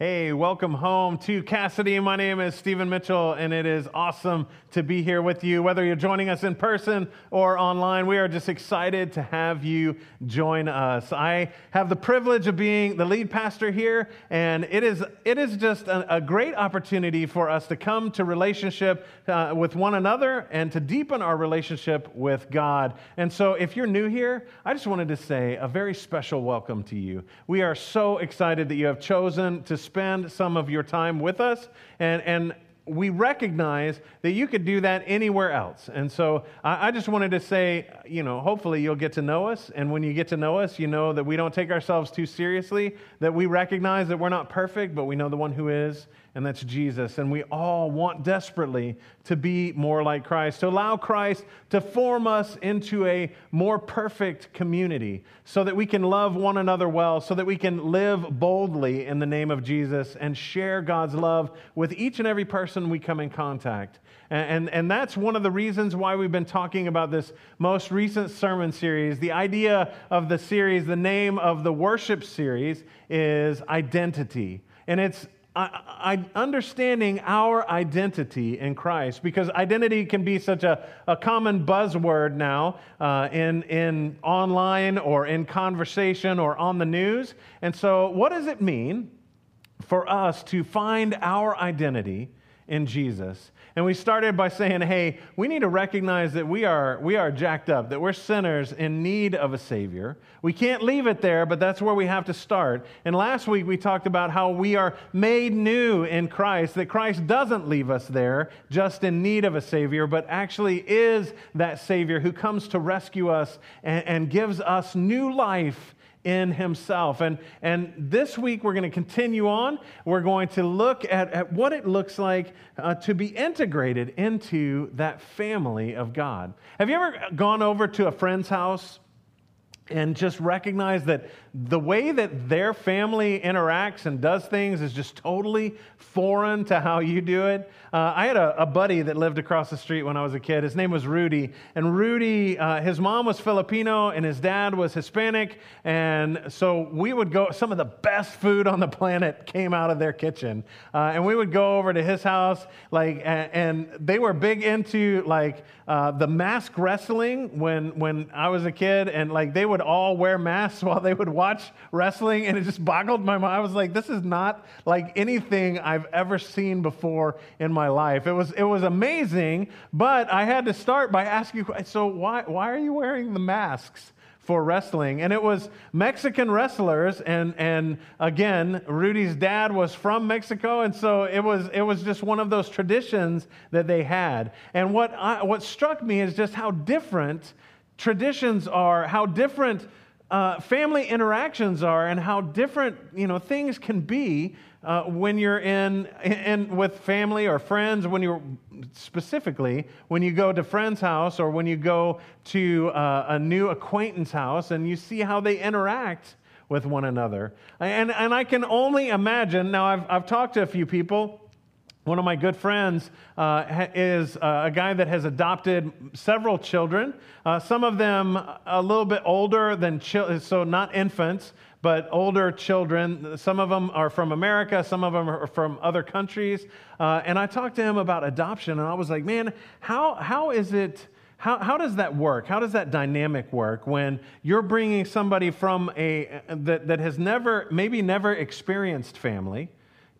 Hey, welcome home to Cassidy. My name is Stephen Mitchell, and it is awesome to be here with you. Whether you're joining us in person or online, we are just excited to have you join us. I have the privilege of being the lead pastor here, and it is, it is just a, a great opportunity for us to come to relationship uh, with one another and to deepen our relationship with God. And so, if you're new here, I just wanted to say a very special welcome to you. We are so excited that you have chosen to spend some of your time with us. And, and we recognize that you could do that anywhere else. And so I, I, just wanted to say, you know, hopefully you'll get to know us. And when you get to know us, you know that we don't take ourselves too seriously, that we recognize that we're not perfect, but we know the one who is and that's Jesus. And we all want desperately to be more like Christ, to allow Christ to form us into a more perfect community so that we can love one another well, so that we can live boldly in the name of Jesus and share God's love with each and every person we come in contact. And, and, and that's one of the reasons why we've been talking about this most recent sermon series. The idea of the series, the name of the worship series is identity. And it's I, understanding our identity in Christ, because identity can be such a, a common buzzword now uh, in, in online or in conversation or on the news. And so, what does it mean for us to find our identity in Jesus? And we started by saying, hey, we need to recognize that we are, we are jacked up, that we're sinners in need of a Savior. We can't leave it there, but that's where we have to start. And last week we talked about how we are made new in Christ, that Christ doesn't leave us there just in need of a Savior, but actually is that Savior who comes to rescue us and, and gives us new life in himself. And, and this week we're going to continue on. We're going to look at, at what it looks like uh, to be integrated into that family of God. Have you ever gone over to a friend's house and just recognize that the way that their family interacts and does things is just totally foreign to how you do it. Uh, I had a, a, buddy that lived across the street when I was a kid. His name was Rudy. And Rudy, uh, his mom was Filipino and his dad was Hispanic. And so we would go, some of the best food on the planet came out of their kitchen. Uh, and we would go over to his house, like, and, and they were big into like uh, the mask wrestling when, when I was a kid. And like they would all wear masks while they would watch wrestling. And it just boggled my mind. I was like, this is not like anything I've ever seen before in my life. It was, it was amazing, but I had to start by asking, so why, why are you wearing the masks? for wrestling. And it was Mexican wrestlers. And, and again, Rudy's dad was from Mexico. And so it was, it was just one of those traditions that they had. And what, I, what struck me is just how different traditions are, how different uh, family interactions are, and how different you know, things can be uh, when you're in, in with family or friends, when you're specifically when you go to friend's house or when you go to uh, a new acquaintance house and you see how they interact with one another. And, and I can only imagine, now I've, I've talked to a few people. One of my good friends uh, is uh, a guy that has adopted several children, uh, some of them a little bit older than children, so not infants, but older children. Some of them are from America, some of them are from other countries. Uh, and I talked to him about adoption, and I was like, man, how, how is it? How, how does that work? How does that dynamic work when you're bringing somebody from a that, that has never, maybe never experienced family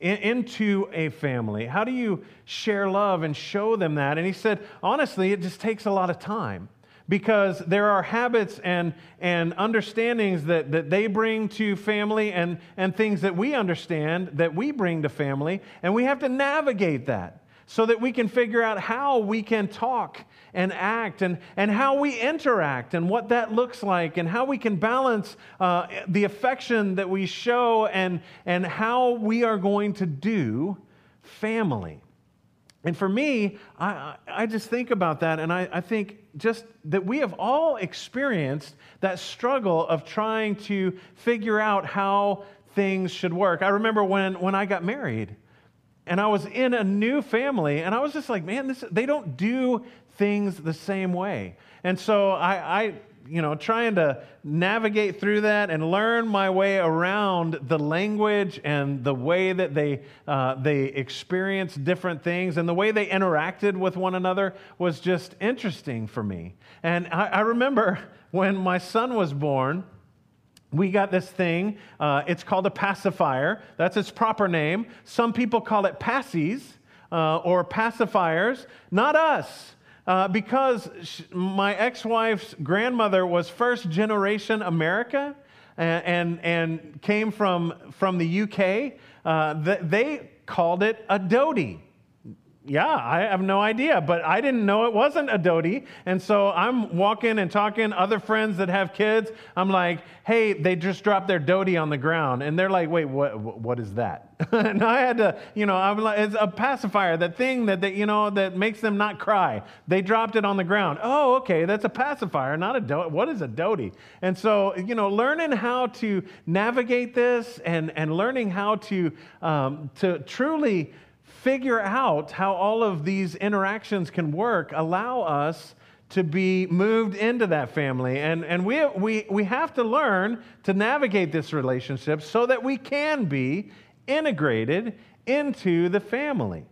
into a family? How do you share love and show them that? And he said, honestly, it just takes a lot of time because there are habits and, and understandings that, that they bring to family and, and things that we understand that we bring to family, and we have to navigate that so that we can figure out how we can talk and act and, and how we interact and what that looks like and how we can balance uh, the affection that we show and, and how we are going to do family. And for me, I, I just think about that and I, I think just that we have all experienced that struggle of trying to figure out how things should work. I remember when, when I got married and I was in a new family and I was just like, man, this, they don't do things the same way. And so I, I you know, trying to navigate through that and learn my way around the language and the way that they, uh, they experienced different things and the way they interacted with one another was just interesting for me. And I, I remember when my son was born, we got this thing. Uh, it's called a pacifier. That's its proper name. Some people call it passies uh, or pacifiers. Not us. Uh, because my ex wife's grandmother was first generation America and, and, and came from, from the UK, uh, they called it a doti. Yeah, I have no idea, but I didn't know it wasn't a doti. And so I'm walking and talking other friends that have kids. I'm like, "Hey, they just dropped their doti on the ground." And they're like, "Wait, what what is that?" and I had to, you know, I'm like, it's a pacifier, that thing that they, you know, that makes them not cry. They dropped it on the ground. Oh, okay, that's a pacifier, not a doti. What is a doti? And so, you know, learning how to navigate this and and learning how to um, to truly figure out how all of these interactions can work allow us to be moved into that family. And, and we, we, we have to learn to navigate this relationship so that we can be integrated into the family.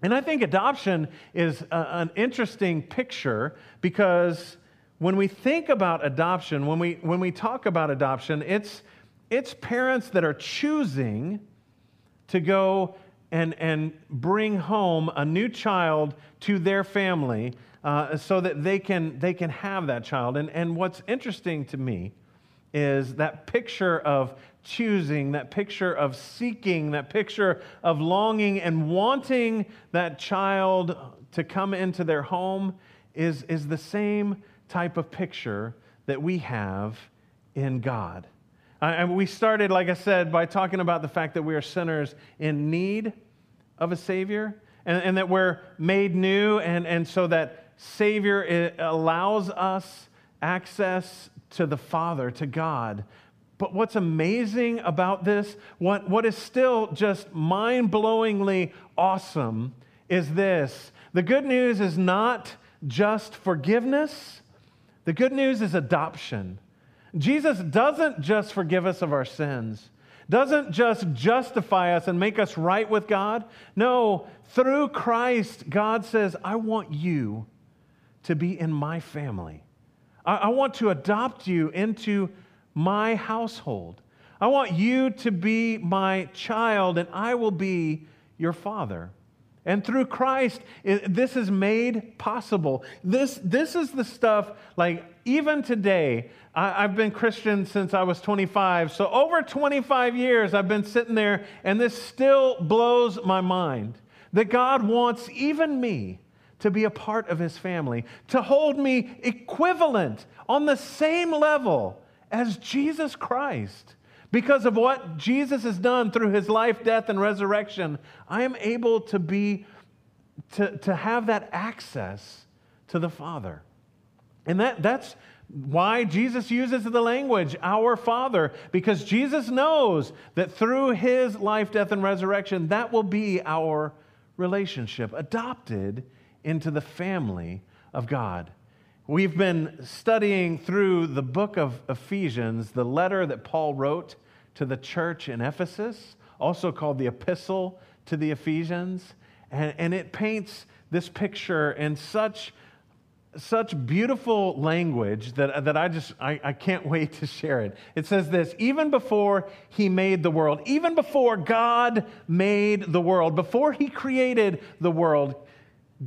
And I think adoption is a, an interesting picture because when we think about adoption, when we, when we talk about adoption, it's, it's parents that are choosing to go and, and bring home a new child to their family uh, so that they can, they can have that child. And, and what's interesting to me is that picture of choosing, that picture of seeking, that picture of longing and wanting that child to come into their home is, is the same type of picture that we have in God. And we started, like I said, by talking about the fact that we are sinners in need of a Savior and, and that we're made new, and, and so that Savior eh, allows us access to the Father, to God. But what's amazing about this, what, what is still just mind blowingly awesome, is this the good news is not just forgiveness, the good news is adoption. Jesus doesn't just forgive us of our sins, doesn't just justify us and make us right with God. No, through Christ, God says, I want you to be in my family. I, I want to adopt you into my household. I want you to be my child, and I will be your father. And through Christ, this is made possible. This, this is the stuff, like, even today, I, have been Christian since I was 25. So, over 25 years, I've been sitting there, and this still blows my mind that God wants even me to be a part of his family, to hold me equivalent on the same level as Jesus Christ. Because of what Jesus has done through his life, death, and resurrection, I am able to be, to, to have that access to the Father. And that, that's why Jesus uses the language, our Father, because Jesus knows that through his life, death, and resurrection, that will be our relationship, adopted into the family of God. We've been studying through the book of Ephesians, the letter that Paul wrote to the church in Ephesus, also called the Epistle to the Ephesians. And, and it paints this picture in such, such beautiful language that, that I just I, I can't wait to share it. It says this even before he made the world, even before God made the world, before he created the world,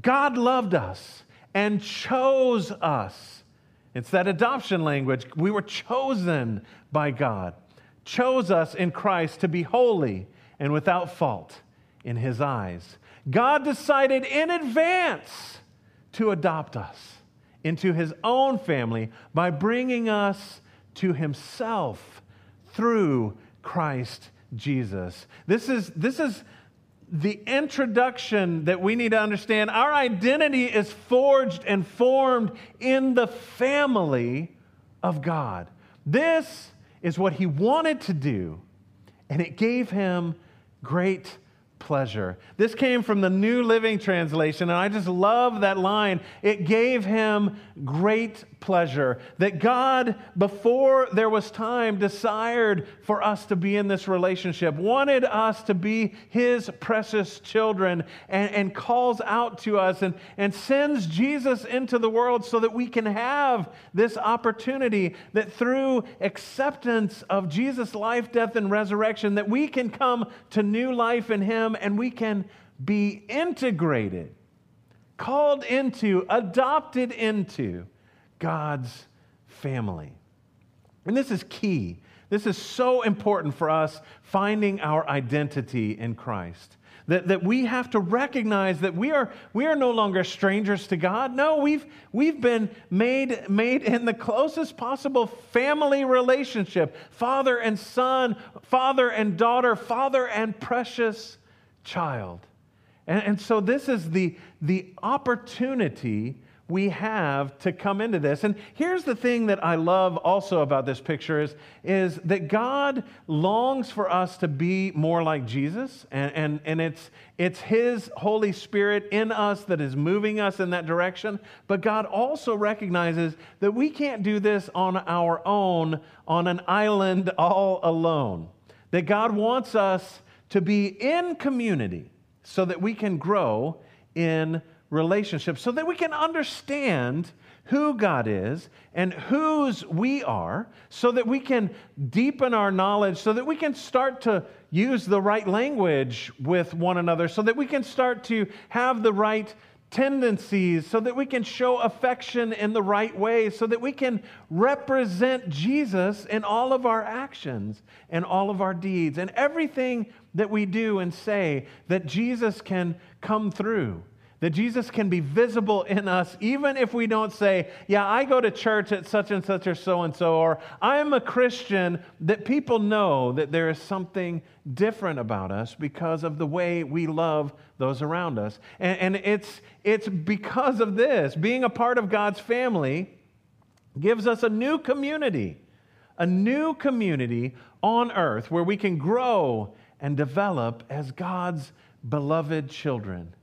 God loved us and chose us. It's that adoption language. We were chosen by God, chose us in Christ to be holy and without fault in His eyes. God decided in advance to adopt us into His own family by bringing us to Himself through Christ Jesus. This is, this is the introduction that we need to understand our identity is forged and formed in the family of God. This is what he wanted to do, and it gave him great pleasure. This came from the New Living Translation, and I just love that line. It gave him great pleasure that God, before there was time, desired for us to be in this relationship, wanted us to be his precious children, and, and calls out to us and, and sends Jesus into the world so that we can have this opportunity that through acceptance of Jesus' life, death, and resurrection, that we can come to new life in and we can be integrated, called into, adopted into God's family. And this is key. This is so important for us finding our identity in Christ. That, that we have to recognize that we are, we are no longer strangers to God. No, we've, we've been made, made in the closest possible family relationship father and son, father and daughter, father and precious child. And, and so, this is the, the opportunity we have to come into this. And here's the thing that I love also about this picture is, is that God longs for us to be more like Jesus. And, and, and it's, it's His Holy Spirit in us that is moving us in that direction. But God also recognizes that we can't do this on our own, on an island all alone. That God wants us to be in community so that we can grow in relationship, so that we can understand who God is and whose we are, so that we can deepen our knowledge, so that we can start to use the right language with one another, so that we can start to have the right tendencies, so that we can show affection in the right way, so that we can represent Jesus in all of our actions and all of our deeds and everything that we do and say, that Jesus can come through that Jesus can be visible in us, even if we don't say, Yeah, I go to church at such and such or so and so, or I'm a Christian, that people know that there is something different about us because of the way we love those around us. And, and it's, it's because of this, being a part of God's family gives us a new community, a new community on earth where we can grow and develop as God's beloved children.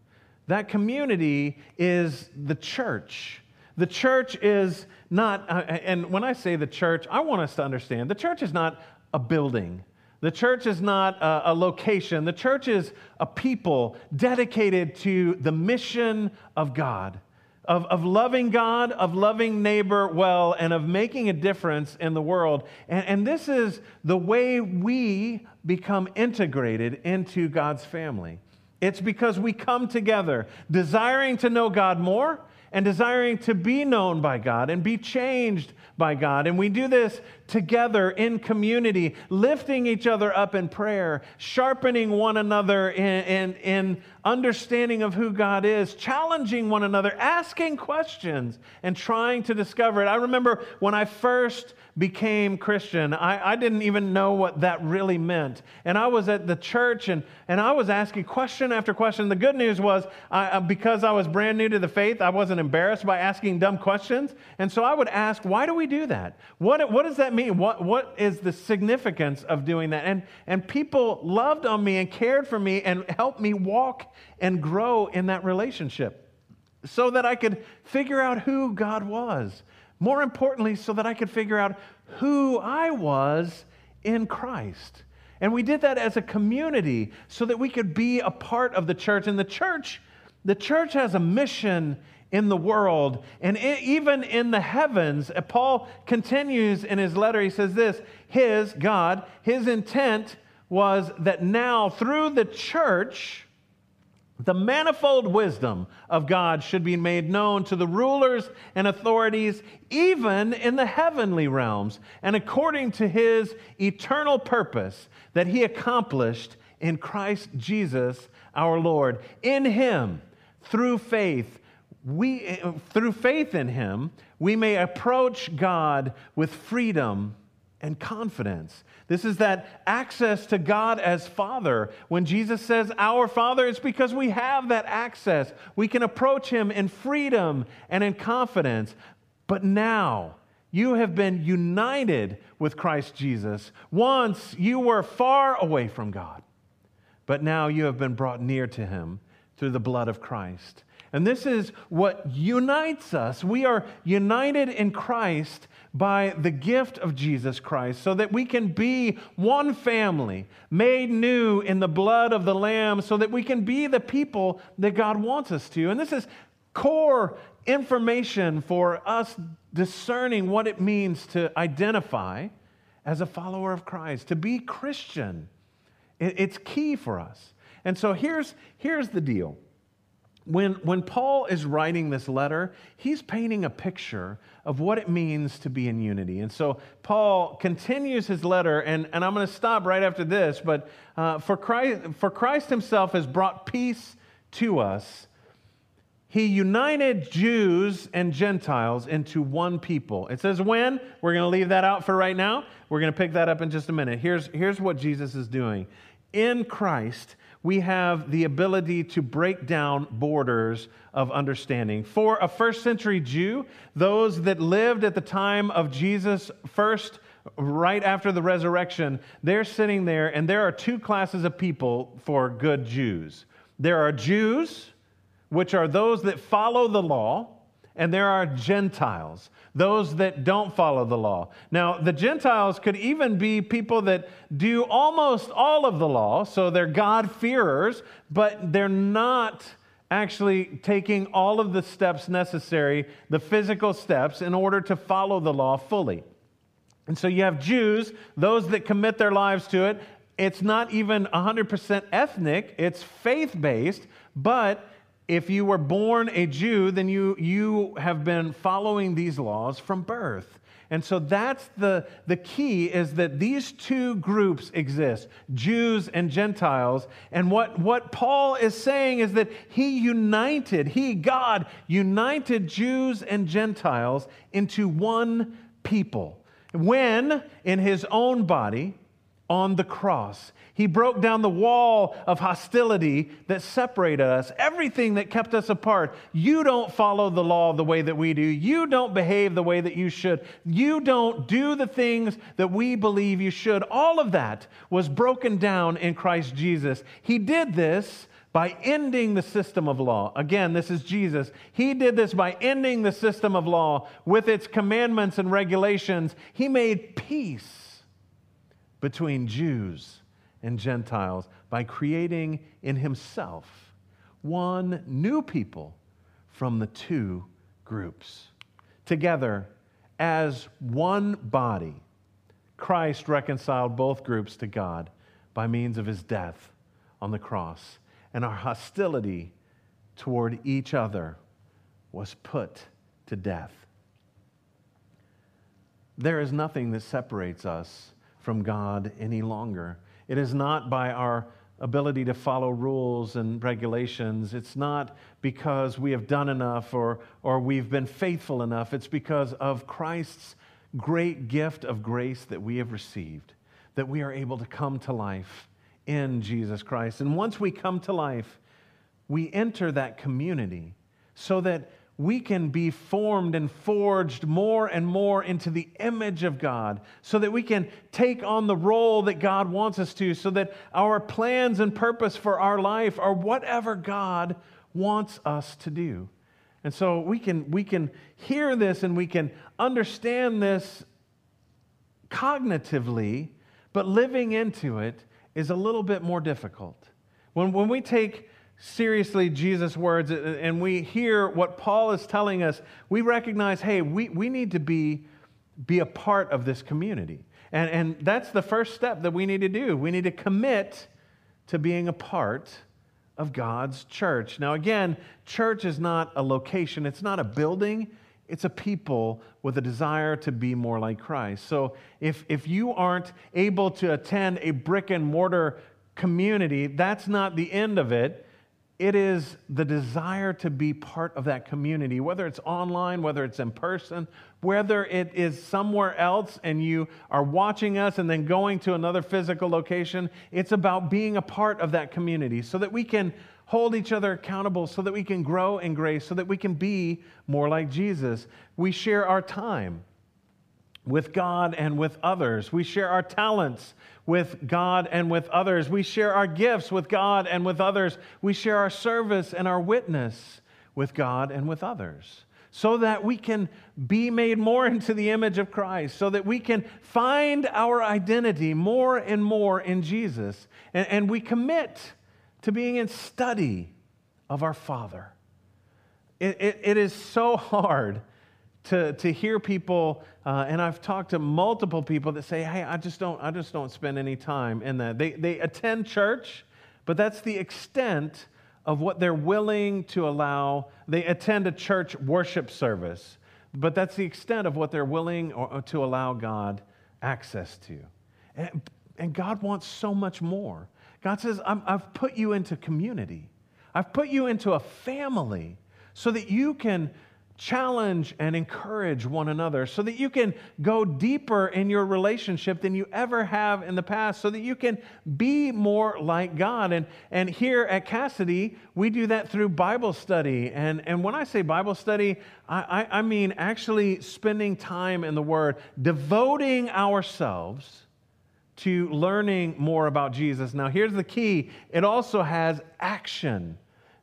That community is the church. The church is not, uh, and when I say the church, I want us to understand the church is not a building. The church is not a, location. The church is a people dedicated to the mission of God, of, of loving God, of loving neighbor well, and of making a difference in the world. And, and this is the way we become integrated into God's family. It's because we come together desiring to know God more and desiring to be known by God and be changed by God. And we do this together in community, lifting each other up in prayer, sharpening one another in, in, in, understanding of who God is, challenging one another, asking questions, and trying to discover it. I remember when I first became Christian, I, I didn't even know what that really meant. And I was at the church and, and I was asking question after question. The good news was, I, uh, because I was brand new to the faith, I wasn't embarrassed by asking dumb questions. And so I would ask, why do we do that? What, what does that mean? What, what is the significance of doing that? And, and people loved on me and cared for me and helped me walk and grow in that relationship so that I could figure out who God was. More importantly, so that I could figure out who I was in Christ. And we did that as a community so that we could be a part of the church. And the church, the church has a mission in the world and even in the heavens. Uh, Paul continues in his letter, he says this His, God, his intent was that now through the church, the manifold wisdom of God should be made known to the rulers and authorities, even in the heavenly realms, and according to his eternal purpose that he accomplished in Christ Jesus our Lord. In him, through faith, we, through faith in him, we may approach God with freedom and confidence. This is that access to God as Father. When Jesus says, Our Father, it's because we have that access. We can approach Him in freedom and in confidence. But now, you have been united with Christ Jesus. Once you were far away from God, but now you have been brought near to him through the blood of Christ. And this is what unites us. We are united in Christ by the gift of Jesus Christ so that we can be one family, made new in the blood of the Lamb, so that we can be the people that God wants us to. And this is core information for us discerning what it means to identify as a follower of Christ, to be Christian. It's key for us. And so here's, here's the deal when, when Paul is writing this letter, he's painting a picture of what it means to be in unity. And so Paul continues his letter, and, and I'm going to stop right after this, but uh, for, Christ, for Christ himself has brought peace to us. He united Jews and Gentiles into one people. It says when. We're going to leave that out for right now. We're going to pick that up in just a minute. Here's, here's what Jesus is doing. In Christ, we have the ability to break down borders of understanding. For a first century Jew, those that lived at the time of Jesus' first, right after the resurrection, they're sitting there, and there are two classes of people for good Jews. There are Jews, which are those that follow the law, and there are Gentiles, those that don't follow the law. Now, the Gentiles could even be people that do almost all of the law, so they're God-fearers, but they're not actually taking all of the steps necessary, the physical steps, in order to follow the law fully. And so you have Jews, those that commit their lives to it. It's not even 100% ethnic, it's faith based, but if you were born a Jew, then you, you have been following these laws from birth. And so that's the, the key is that these two groups exist, Jews and Gentiles. And what, what Paul is saying is that he united, he, God, united Jews and Gentiles into one people. When in his own body, on the cross. He broke down the wall of hostility that separated us, everything that kept us apart. You don't follow the law the way that we do. You don't behave the way that you should. You don't do the things that we believe you should. All of that was broken down in Christ Jesus. He did this by ending the system of law. Again, this is Jesus. He did this by ending the system of law with its commandments and regulations. He made peace between Jews and Gentiles by creating in himself one new people from the two groups. Together, as one body, Christ reconciled both groups to God by means of his death on the cross, and our hostility toward each other was put to death. There is nothing that separates us from God any longer. It is not by our ability to follow rules and regulations. It's not because we have done enough or, or we've been faithful enough. It's because of Christ's great gift of grace that we have received, that we are able to come to life in Jesus Christ. And once we come to life, we enter that community so that we can be formed and forged more and more into the image of God so that we can take on the role that God wants us to, so that our plans and purpose for our life are whatever God wants us to do. And so we can, we can hear this and we can understand this cognitively, but living into it is a little bit more difficult. When, when we take seriously Jesus' words and we hear what Paul is telling us, we recognize hey, we, we need to be, be a part of this community. And, and that's the first step that we need to do. We need to commit to being a part of God's church. Now, again, church is not a location, it's not a building. It's a people with a desire to be more like Christ. So, if, if you aren't able to attend a brick and mortar community, that's not the end of it it is the desire to be part of that community, whether it's online, whether it's in person, whether it is somewhere else and you are watching us and then going to another physical location. It's about being a part of that community so that we can hold each other accountable, so that we can grow in grace, so that we can be more like Jesus. We share our time. With God and with others. We share our talents with God and with others. We share our gifts with God and with others. We share our service and our witness with God and with others. So that we can be made more into the image of Christ, so that we can find our identity more and more in Jesus. And, and we commit to being in study of our Father. It, it, it is so hard to, to hear people, uh, and I've talked to multiple people that say, hey, I just don't, I just don't spend any time in that. They, they attend church, but that's the extent of what they're willing to allow. They attend a church worship service, but that's the extent of what they're willing or, or to allow God access to. And, and God wants so much more. God says, I've put you into community. I've put you into a family so that you can challenge and encourage one another so that you can go deeper in your relationship than you ever have in the past, so that you can be more like God. And, and here at Cassidy, we do that through Bible study. And, and when I say Bible study, I, I, I mean actually spending time in the Word, devoting ourselves to learning more about Jesus. Now, here's the key it also has action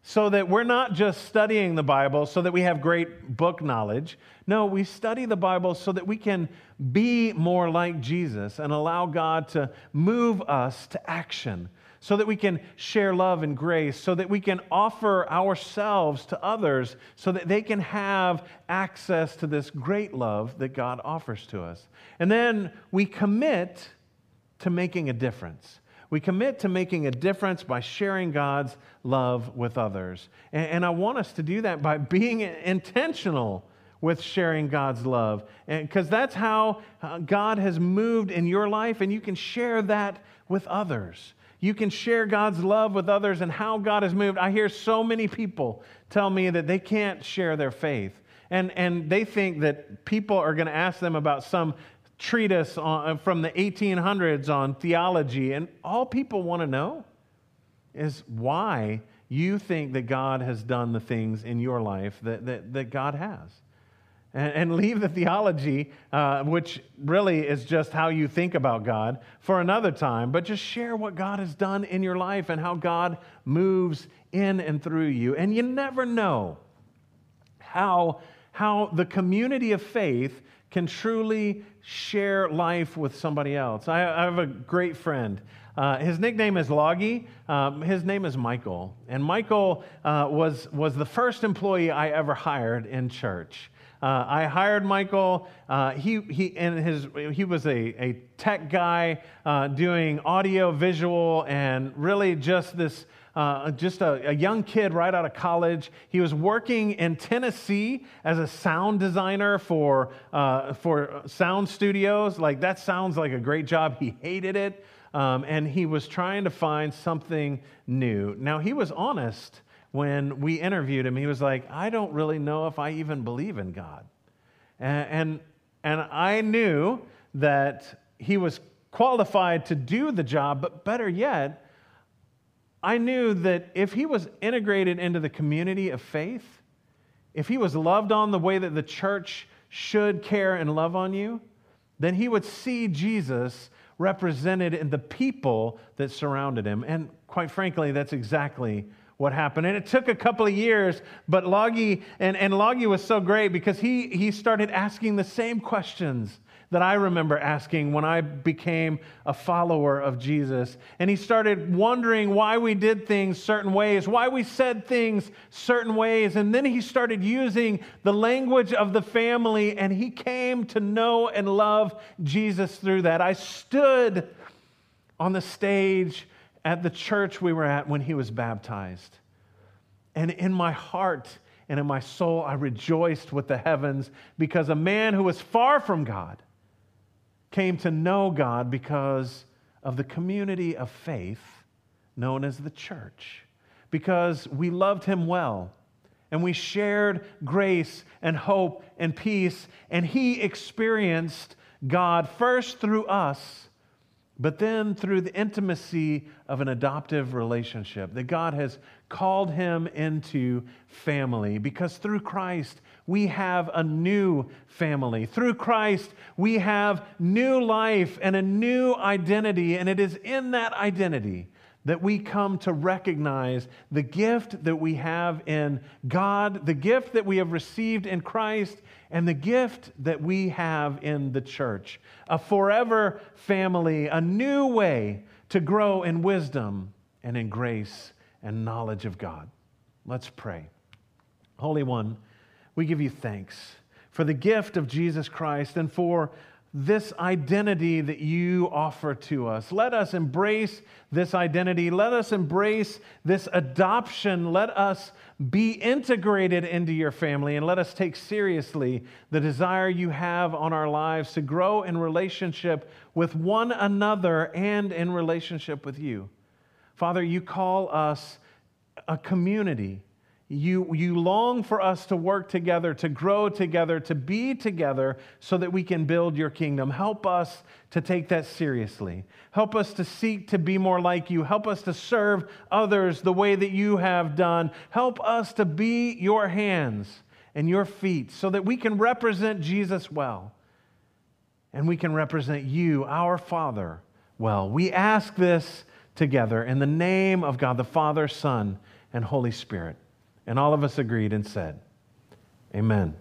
so that we're not just studying the Bible so that we have great book knowledge. No, we study the Bible so that we can be more like Jesus and allow God to move us to action, so that we can share love and grace, so that we can offer ourselves to others, so that they can have access to this great love that God offers to us. And then we commit to making a difference. We commit to making a difference by sharing God's love with others. And, and, I want us to do that by being intentional with sharing God's love. Because that's how uh, God has moved in your life, and you can share that with others. You can share God's love with others and how God has moved. I hear so many people tell me that they can't share their faith. And, and they think that people are going to ask them about some treatise on, uh, from the 1800s on theology, and all people want to know is why you think that God has done the things in your life that, that, that God has. And, and leave the theology, uh, which really is just how you think about God, for another time, but just share what God has done in your life and how God moves in and through you. And you never know how, how the community of faith can truly share life with somebody else. I, I have a great friend. Uh, his nickname is Loggy. Um, his name is Michael. And Michael uh, was, was the first employee I ever hired in church. Uh, I hired Michael. Uh, he, he, and his, he was a, a tech guy uh, doing audio, visual, and really just this uh, just a, a, young kid right out of college. He was working in Tennessee as a sound designer for, uh, for sound studios. Like, that sounds like a great job. He hated it. Um, and he was trying to find something new. Now, he was honest when we interviewed him. He was like, I don't really know if I even believe in God. And, and, and I knew that he was qualified to do the job, but better yet, I knew that if he was integrated into the community of faith, if he was loved on the way that the church should care and love on you, then he would see Jesus represented in the people that surrounded him. And quite frankly, that's exactly what happened. And it took a couple of years, but Loggy, and, and Loggy was so great because he, he started asking the same questions that I remember asking when I became a follower of Jesus. And he started wondering why we did things certain ways, why we said things certain ways. And then he started using the language of the family, and he came to know and love Jesus through that. I stood on the stage at the church we were at when he was baptized. And in my heart, and in my soul, I rejoiced with the heavens because a man who was far from God came to know God because of the community of faith known as the church, because we loved him well and we shared grace and hope and peace, and he experienced God first through us but then through the intimacy of an adoptive relationship, that God has called him into family because through Christ we have a new family. Through Christ we have new life and a new identity, and it is in that identity that we come to recognize the gift that we have in God, the gift that we have received in Christ, and the gift that we have in the church. A forever family, a new way to grow in wisdom and in grace and knowledge of God. Let's pray. Holy One, we give you thanks for the gift of Jesus Christ and for this identity that you offer to us. Let us embrace this identity. Let us embrace this adoption. Let us be integrated into your family and let us take seriously the desire you have on our lives to grow in relationship with one another and in relationship with you. Father, you call us a community you, you long for us to work together, to grow together, to be together so that we can build your kingdom. Help us to take that seriously. Help us to seek to be more like you. Help us to serve others the way that you have done. Help us to be your hands and your feet so that we can represent Jesus well and we can represent you, our Father, well. We ask this together in the name of God the Father, Son, and Holy Spirit. And all of us agreed and said, Amen.